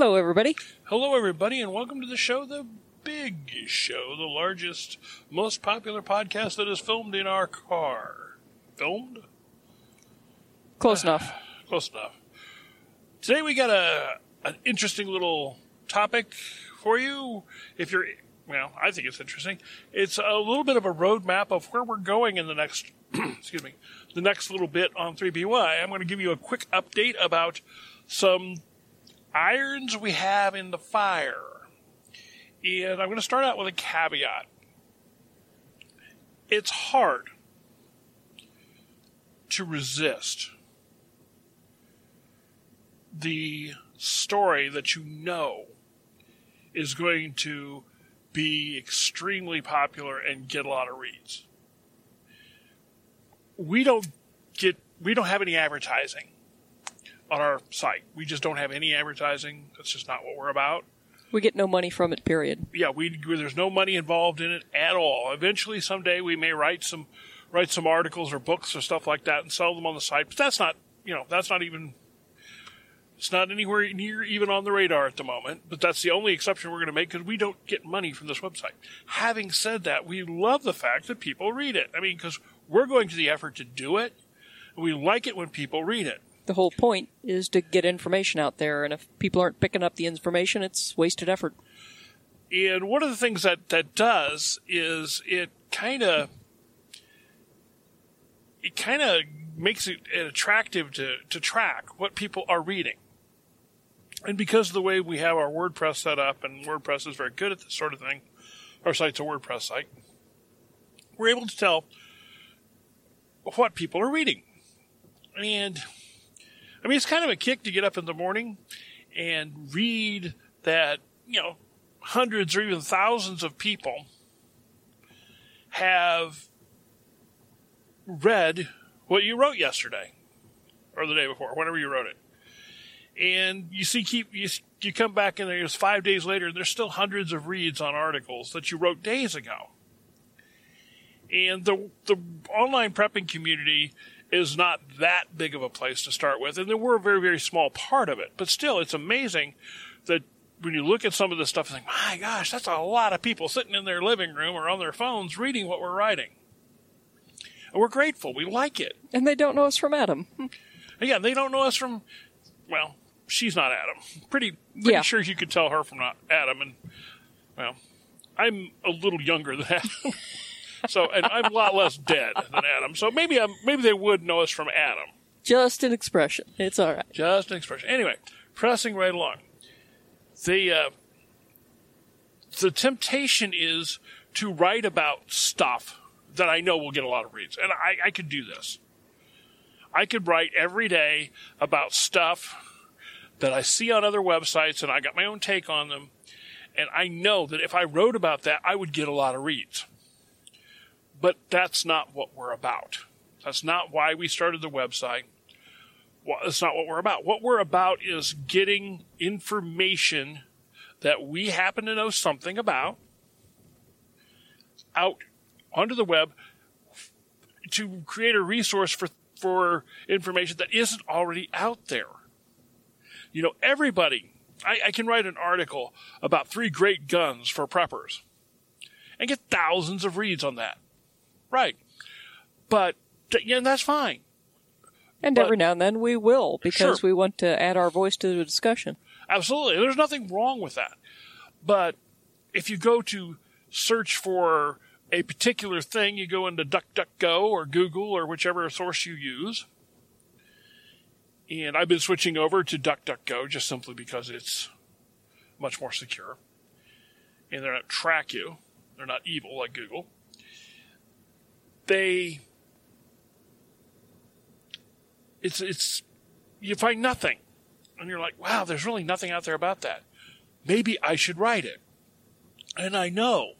Hello, everybody. Hello, everybody, and welcome to the show, The Big Show, the largest, most popular podcast that is filmed in our car. Filmed? Close enough. Close enough. Today we got a an interesting little topic for you. If you're, well, I think it's interesting. It's a little bit of a roadmap of where we're going in the next, excuse me, the next little bit on 3BY. I'm going to give you a quick update about some irons we have in the fire. And I'm going to start out with a caveat. It's hard to resist the story that you know is going to be extremely popular and get a lot of reads. We don't get we don't have any advertising on our site. We just don't have any advertising. That's just not what we're about. We get no money from it, period. Yeah, we there's no money involved in it at all. Eventually, someday we may write some write some articles or books or stuff like that and sell them on the site. But that's not you know that's not even it's not anywhere near even on the radar at the moment. But that's the only exception we're going to make because we don't get money from this website. Having said that, we love the fact that people read it. I mean, because we're going to the effort to do it. And we like it when people read it. The whole point is to get information out there, and if people aren't picking up the information, it's wasted effort. And one of the things that that does is it kind of it kind of makes it attractive to to track what people are reading. And because of the way we have our WordPress set up, and WordPress is very good at this sort of thing, our site's a WordPress site, we're able to tell what people are reading. And I mean, it's kind of a kick to get up in the morning and read that, you know, hundreds or even thousands of people have read what you wrote yesterday or the day before, whenever you wrote it. And you see, keep you, you come back and there's five days later, and there's still hundreds of reads on articles that you wrote days ago. And the the online prepping community is not that big of a place to start with, and we're a very very small part of it. But still, it's amazing that when you look at some of this stuff, and think, my gosh, that's a lot of people sitting in their living room or on their phones reading what we're writing. And we're grateful. We like it. And they don't know us from Adam. yeah, they don't know us from, well, she's not Adam. Pretty, pretty Yeah. sure you could tell her from not Adam. And, well, I'm a little younger than Adam. so, and I'm a lot less dead than Adam. So maybe I'm, maybe they would know us from Adam. Just an expression. It's all right. Just an expression. Anyway, pressing right along. The uh, the temptation is to write about stuff that I know will get a lot of reads, and I, I could do this. I could write every day about stuff that I see on other websites, and I got my own take on them. And I know that if I wrote about that, I would get a lot of reads. But that's not what we're about. That's not why we started the website well, that's not what we're about. What we're about is getting information that we happen to know something about out onto the web to create a resource for, for information that isn't already out there. You know, everybody, I, I can write an article about three great guns for preppers and get thousands of reads on that. Right. But, yeah, that's fine. And But- every now and then we will because Sure. we want to add our voice to the discussion. Absolutely. There's nothing wrong with that. But if you go to search for a particular thing, you go into DuckDuckGo or Google or whichever source you use. And I've been switching over to DuckDuckGo just simply because it's much more secure. And they don't track you. They're not evil like Google. They it's it's you find nothing and you're like, wow, there's really nothing out there about that. Maybe I should write it. And I know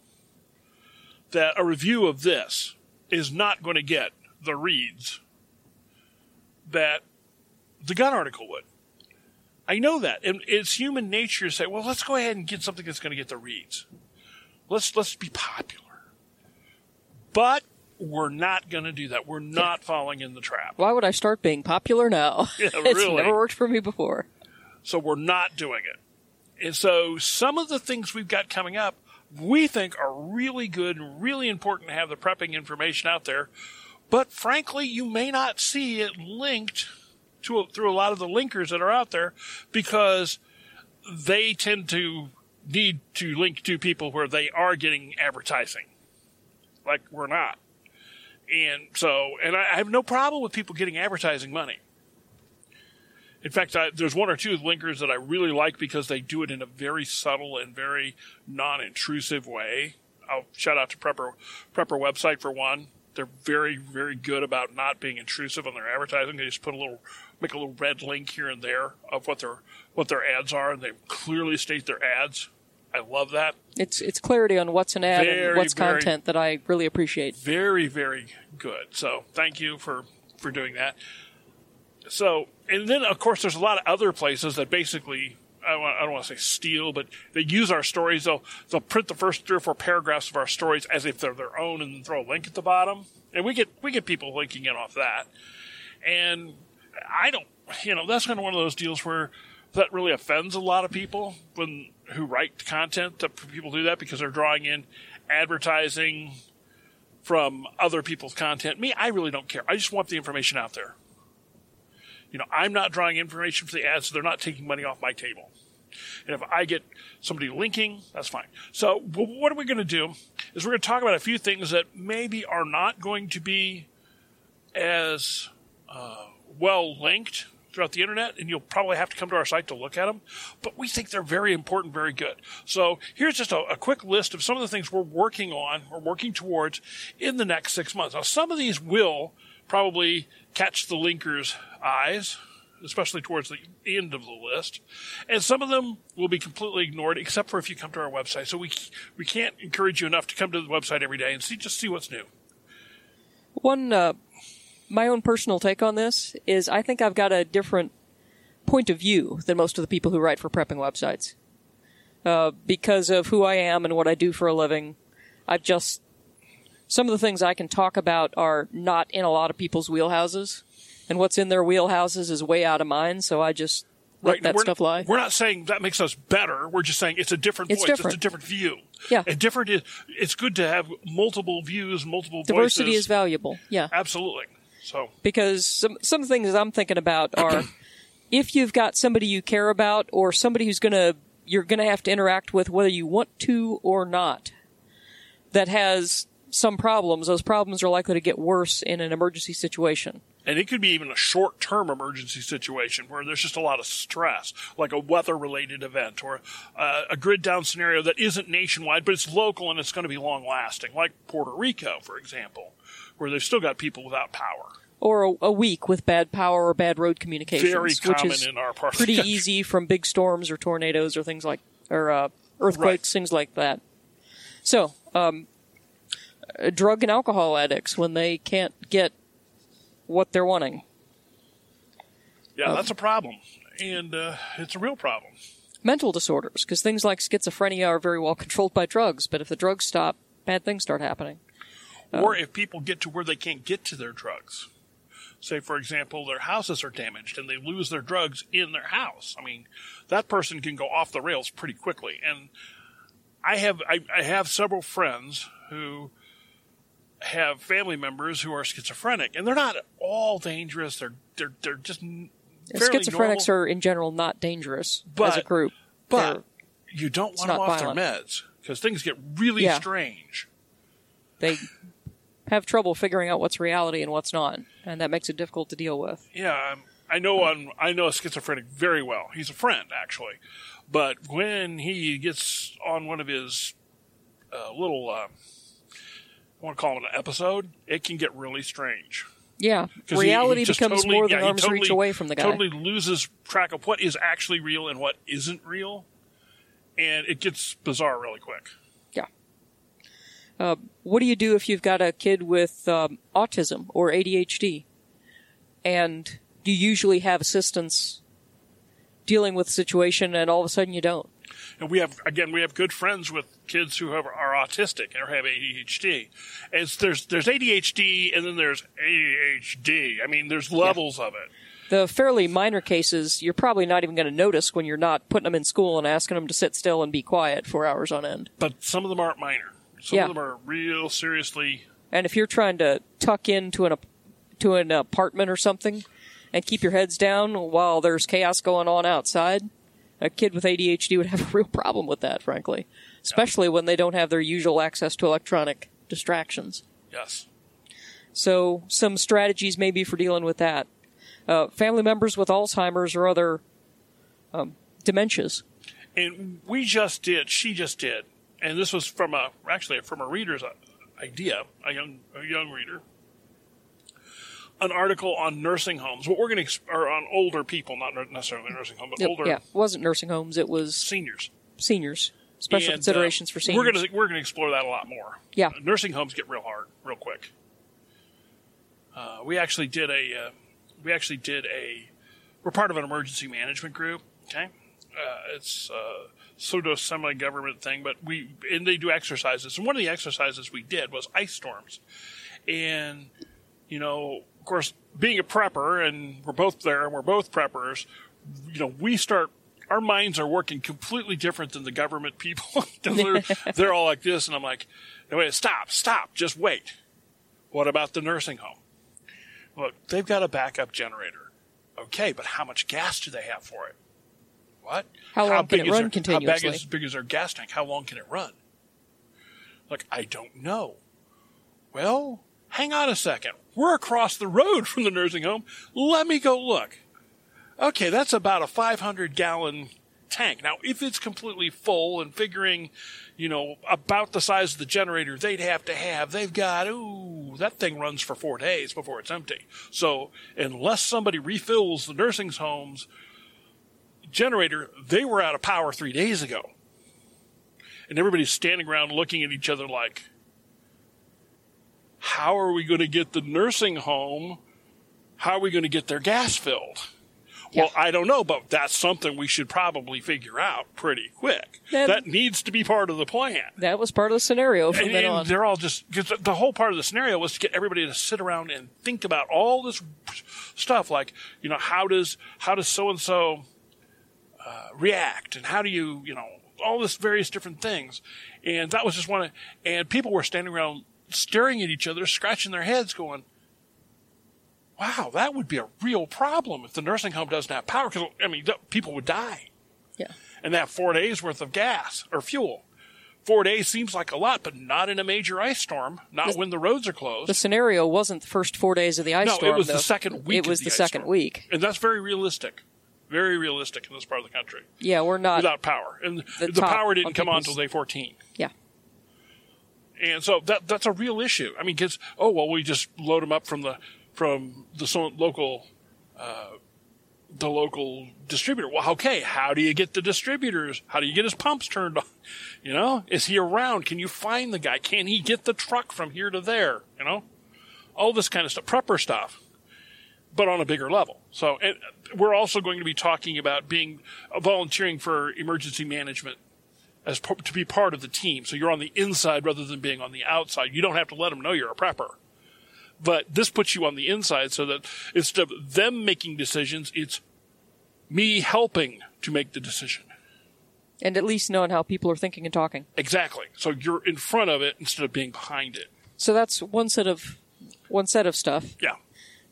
that a review of this is not going to get the reads that the gun article would. I know that. And it's human nature to say, well, let's go ahead and get something that's going to get the reads. Let's, let's be popular. But we're not going to do that. We're not falling in the trap. Why would I start being popular now? Yeah, it's really. never worked for me before. So we're not doing it. And so some of the things we've got coming up, we think are really good and really important to have the prepping information out there. But frankly, you may not see it linked to through a lot of the linkers that are out there because they tend to need to link to people where they are getting advertising, like we're not. And so, and I have no problem with people getting advertising money. In fact, I, there's one or two linkers that I really like because they do it in a very subtle and very non-intrusive way. I'll shout out to Prepper Prepper website for one. They're very, very good about not being intrusive on their advertising. They just put a little, make a little red link here and there of what their what their ads are, and they clearly state their ads. I love that. It's it's clarity on what's an ad Very, and what's very- content that I really appreciate. very very good so thank you for for doing that so and then of course there's a lot of other places that basically I don't, I don't want to say steal, but they use our stories. They'll they'll print the first three or four paragraphs of our stories as if they're their own, and then throw a link at the bottom. And we get we get people linking in off that. And I don't, you know, that's kind of one of those deals where that really offends a lot of people when who write content that people do that because they're drawing in advertising from other people's content. Me, I really don't care. I just want the information out there. You know, I'm not drawing information for the ads, so they're not taking money off my table. And if I get somebody linking, that's fine. So, what are we going to do? Is we're going to talk about a few things that maybe are not going to be as uh, well linked throughout the internet, and you'll probably have to come to our site to look at them. But we think they're very important, very good. So here's just a, a quick list of some of the things we're working on or working towards in the next six months. Now, some of these will probably catch the linkers' eyes. Especially towards the end of the list, and some of them will be completely ignored, except for if you come to our website. So we we can't encourage you enough to come to the website every day and see just see what's new. One, uh, my own personal take on this is I think I've got a different point of view than most of the people who write for prepping websites. Uh, because of who I am and what I do for a living, I've just, some of the things I can talk about are not in a lot of people's wheelhouses. And what's in their wheelhouses is way out of mine, so I just let Right. that we're, stuff lie. We're not saying that makes us better. We're just saying it's a different It's voice. It's a different view. Yeah. A different it's good to have multiple views, multiple Diversity voices. is valuable. Yeah. Absolutely. So, because some some things I'm thinking about are if you've got somebody you care about or somebody who's gonna you're gonna have to interact with whether you want to or not that has some problems, those problems are likely to get worse in an emergency situation. and it could be even a short term emergency situation where there's just a lot of stress, like a weather related event or uh, a grid down scenario that isn't nationwide, but it's local and it's going to be long lasting, like Puerto Rico, for example, where they've still got people without power. Or a, a week with bad power or bad road communications, Very which common is in our part of the pretty country. easy from big storms or tornadoes or things like or uh, earthquakes, things like that. So, um, uh, drug and alcohol addicts when they can't get what they're wanting. Yeah, that's a problem. And uh, it's a real problem. Mental disorders, because things like schizophrenia are very well controlled by drugs, but if the drugs stop, bad things start happening. Or if people get to where they can't get to their drugs. Say, for example, their houses are damaged and they lose their drugs in their house. I mean, that person can go off the rails pretty quickly. And I have I, I have several friends who have family members who are schizophrenic, and they're not all dangerous. They're they're they're just Schizophrenics normal, are, in general, not dangerous as a group. but They're- you don't want them off violent. their meds because things get really Yeah. strange. they have trouble figuring out what's reality and what's not, and that makes it difficult to deal with. Yeah, um, I know I know a schizophrenic very well. He's a friend actually, but when he gets on one of his uh, little, uh, I want to call it an episode, it can get really strange. Yeah, he- reality he just becomes totally- more than yeah, arm's totally- reach away from the guy. Totally loses track of what is actually real and what isn't real, and it gets bizarre really quick. Yeah. Uh, what do you do if you've got a kid with um, autism or ADHD, and do you usually have assistance dealing with the situation, and all of a sudden you don't? And we have again, we have good friends with kids who have, are autistic or have ADHD. And it's, there's there's ADHD and then there's ADHD. I mean, there's levels of it. The fairly minor cases, you're probably not even going to notice when you're not putting them in school and asking them to sit still and be quiet for hours on end. But some of them aren't minor. Some Yeah. of them are real seriously. And if you're trying to tuck into an to an apartment or something and keep your heads down while there's chaos going on outside, a kid with ADHD would have a real problem with that, frankly. Especially when they don't have their usual access to electronic distractions. Yes. So, some strategies maybe for dealing with that. Uh, family members with Alzheimer's or other um, dementias. And we just did. She just did. And this was from a actually from a reader's uh, idea, a young a young reader. An article on nursing homes. What we're going to or on older people, not necessarily nursing home, but Yep, older yeah, it wasn't nursing homes, it was seniors. seniors. Special And, uh, considerations for seniors. We're going to we're going to explore that a lot more. Yeah. Uh, nursing homes get real hard, real quick. Uh, we actually did a uh, we actually did a we're part of an emergency management group. Okay, uh, it's pseudo semi government thing, but we and they do exercises. And one of the exercises we did was ice storms, and you know, of course, being a prepper, and we're both there, and we're both preppers. You know, we start. Our minds are working completely different than the government people. they're, they're all like this, and I'm like, "No, wait, stop, stop, just wait. What about the nursing home? Look, they've got a backup generator. Okay, but how much gas do they have for it? What? How long can it run How continuously? big is, big is their gas tank? How long can it run? Like, I don't know. Well, hang on a second. We're across the road from the nursing home. Let me go look. Okay, that's about a 500 gallon tank. Now, if it's completely full and figuring, you know, about the size of the generator they'd have to have, they've got, ooh, that thing runs for four days before it's empty. So, unless somebody refills the nursing home's generator, they were out of power three days ago. And everybody's standing around looking at each other like, how are we going to get the nursing home? How are we going to get their gas filled? Well, I don't know, but that's something we should probably figure out pretty quick. That- that needs to be part of the plan. that was part of the scenario from And, then and on. they're all just because the whole part of the scenario was to get everybody to sit around and think about all this stuff, like you know how does how does so and so Uh, react, and how do you you know all this various different things, and that was just one. Of, and people were standing around staring at each other, scratching their heads, going. Wow, that would be a real problem if the nursing home doesn't have power. Because I mean, people would die yeah. and that four days worth of gas or fuel. Four days seems like a lot, but not in a major ice storm. Not when the roads are closed. The scenario wasn't the first four days of the ice no, storm. No, it was though. the second week. It was of the, ice second storm. week. and that's very realistic. Very realistic in this part of the country Yeah, we're not. without power, and the the, power didn't come on until day fourteen. yeah. And so that that's a real issue. I mean, kids. Oh well, we just load them up from the from the so- local, uh, the local distributor. Well, okay. How do you get the distributors? How do you get his pumps turned on? You know, is he around? Can you find the guy? Can he get the truck from here to there? You know, all this kind of stuff, prepper stuff, but on a bigger level. So, and we're also going to be talking about being uh, volunteering for emergency management as p- to be part of the team. So you're on the inside rather than being on the outside. You don't have to let them know you're a prepper. But this puts you on the inside so that instead of them making decisions, it's me helping to make the decision. And at least knowing how people are thinking and talking. Exactly. So you're in front of it instead of being behind it. So that's one set of one set of stuff. Yeah.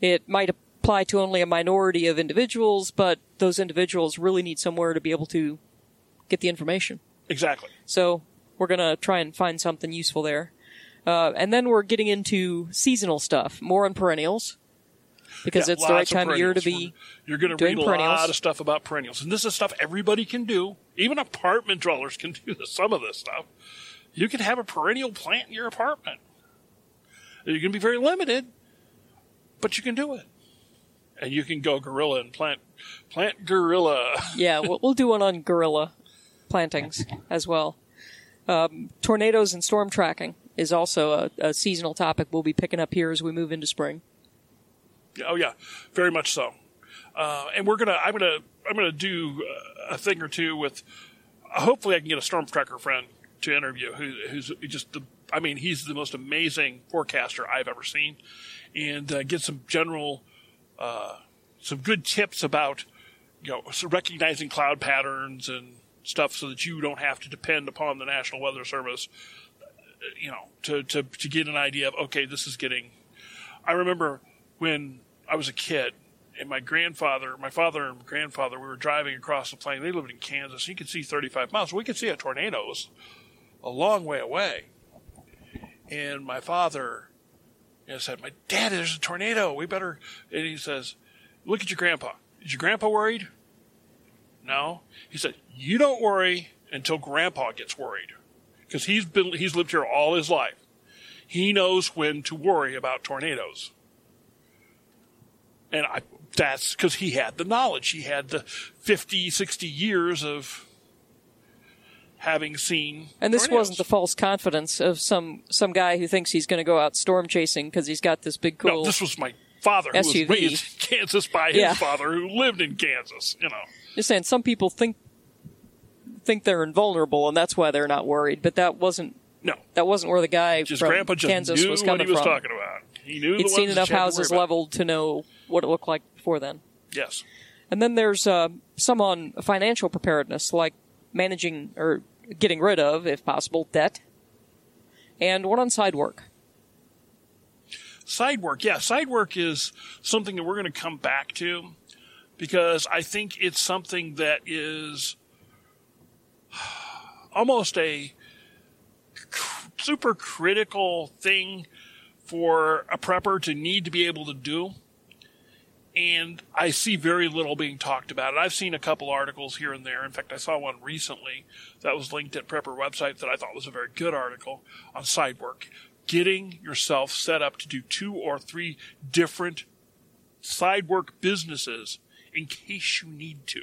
It might apply to only a minority of individuals, but those individuals really need somewhere to be able to get the information. Exactly. So we're gonna try and find something useful there. Uh, and then we're getting into seasonal stuff, more on perennials, because Yeah, it's the right time of year to be. You're going to read a perennials. lot of stuff about perennials, and this is stuff everybody can do. Even apartment dwellers can do this, some of this stuff. You can have a perennial plant in your apartment. You can be very limited, but you can do it, and you can go guerrilla and plant plant guerrilla. Yeah, we'll, we'll do one on guerrilla plantings as well. Um, tornadoes and storm tracking is also a, a seasonal topic we'll be picking up here as we move into spring. Oh yeah, very much so. Uh, and we're gonna, I'm gonna, I'm gonna do uh, a thing or two with. hopefully, I can get a storm tracker friend to interview who, who's just the. I mean, he's the most amazing forecaster I've ever seen, and uh, get some general uh, some good tips about you know recognizing cloud patterns and stuff so that you don't have to depend upon the National Weather Service uh, you know to to to get an idea of okay this is getting I remember when I was a kid and my grandfather my father and grandfather we were driving across the plain. They lived in Kansas. You could see 35 miles. We could see a tornadoes a long way away. And my father you know, said my dad there's a tornado we better and he says look at your grandpa is your grandpa worried no. He said, "You don't worry until Grandpa gets worried, because he's been he's lived here all his life. He knows when to worry about tornadoes." And I that's because he had the knowledge. He had the 50, 60 years of having seen. And this tornadoes. wasn't the false confidence of some some guy who thinks he's going to go out storm chasing because he's got this big cool. No, this was my father who SUV. was raised in Kansas by his Yeah. father who lived in Kansas. You know. Just saying, some people think think they're invulnerable, and that's why they're not worried. But that wasn't No. that wasn't where the guy His from grandpa just Kansas knew was what coming he was from. talking about. He knew He'd seen enough that you had to houses leveled to know what it looked like before then. Yes. And then there's uh, some on financial preparedness, like managing or getting rid of, if possible, debt, and one on side work. Side work, yeah, side work is something that we're going to come back to because I think it's something that is almost a super critical thing for a prepper to need to be able to do. And I see very little being talked about it. I've seen a couple articles here and there. In fact, I saw one recently that was linked at Prepper website that I thought was a very good article on side work. Getting yourself set up to do two or three different side work businesses in case you need to.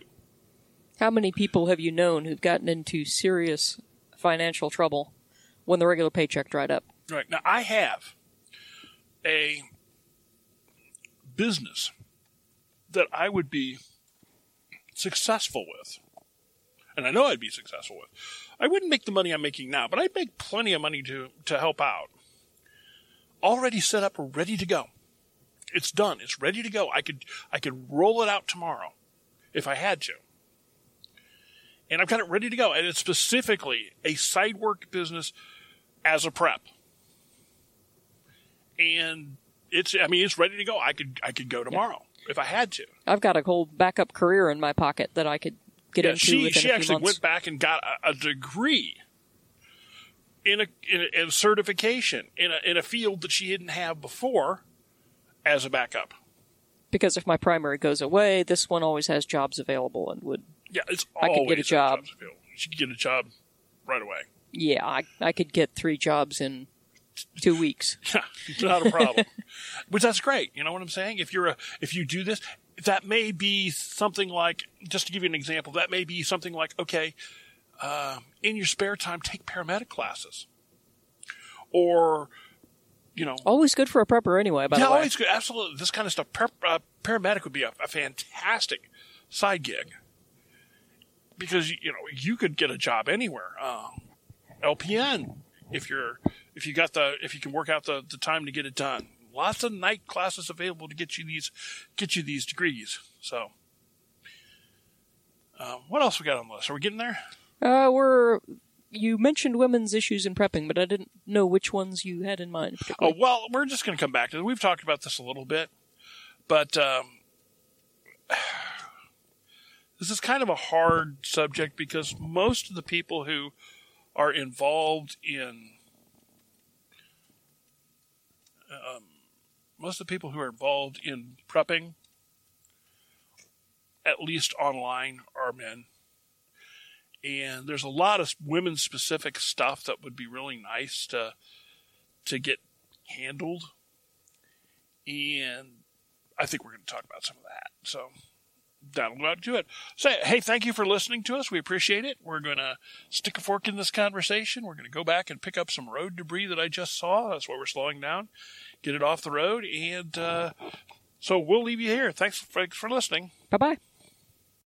How many people have you known who've gotten into serious financial trouble when the regular paycheck dried up? Right. Now, I have a business that I would be successful with. And I know I'd be successful with. I wouldn't make the money I'm making now, but I'd make plenty of money to, to help out. Already set up, ready to go. It's done. It's ready to go. I could I could roll it out tomorrow if I had to. And I've got it ready to go. And it's specifically a side work business as a prep. And it's I mean it's ready to go. I could I could go tomorrow if I had to. I've got a whole backup career in my pocket that I could get Yeah, into she within she a few actually months. went back and got a, a degree in a, in a in a certification in a in a field that she didn't have before as a backup. because if my primary goes away, this one always has jobs available and would Yeah, it's I could get a always job. jobs available. She could get a job right away. yeah, I I could get three jobs in two weeks. Yeah, it's not a problem. Which that's great. You know what I'm saying? If you're a if you do this, that may be something like just to give you an example. That may be something like okay, uh, in your spare time, take paramedic classes, or you know, Always good for a prepper anyway. By yeah, the way, always good. Absolutely, this kind of stuff. Uh, paramedic would be a, a fantastic side gig because you know you could get a job anywhere. Uh, LPN if you're if you got the if you can work out the, the time to get it done. Lots of night classes available to get you these get you these degrees. So, uh, what else we got on the list? Are we getting there? uh, we're you mentioned women's issues in prepping, but I didn't know which ones you had in mind. Oh well, we're just going to come back to it. We've talked about this a little bit, but um, this is kind of a hard subject because most of the people who are involved in um, most of the people who are involved in prepping, at least online, are men. And there's a lot of women specific stuff that would be really nice to to get handled. And I think we're going to talk about some of that. So that'll go out to it. Say, hey, thank you for listening to us. We appreciate it. We're going to stick a fork in this conversation. We're going to go back and pick up some road debris that I just saw. That's why we're slowing down, get it off the road. And uh, so we'll leave you here. Thanks, thanks for listening. Bye bye.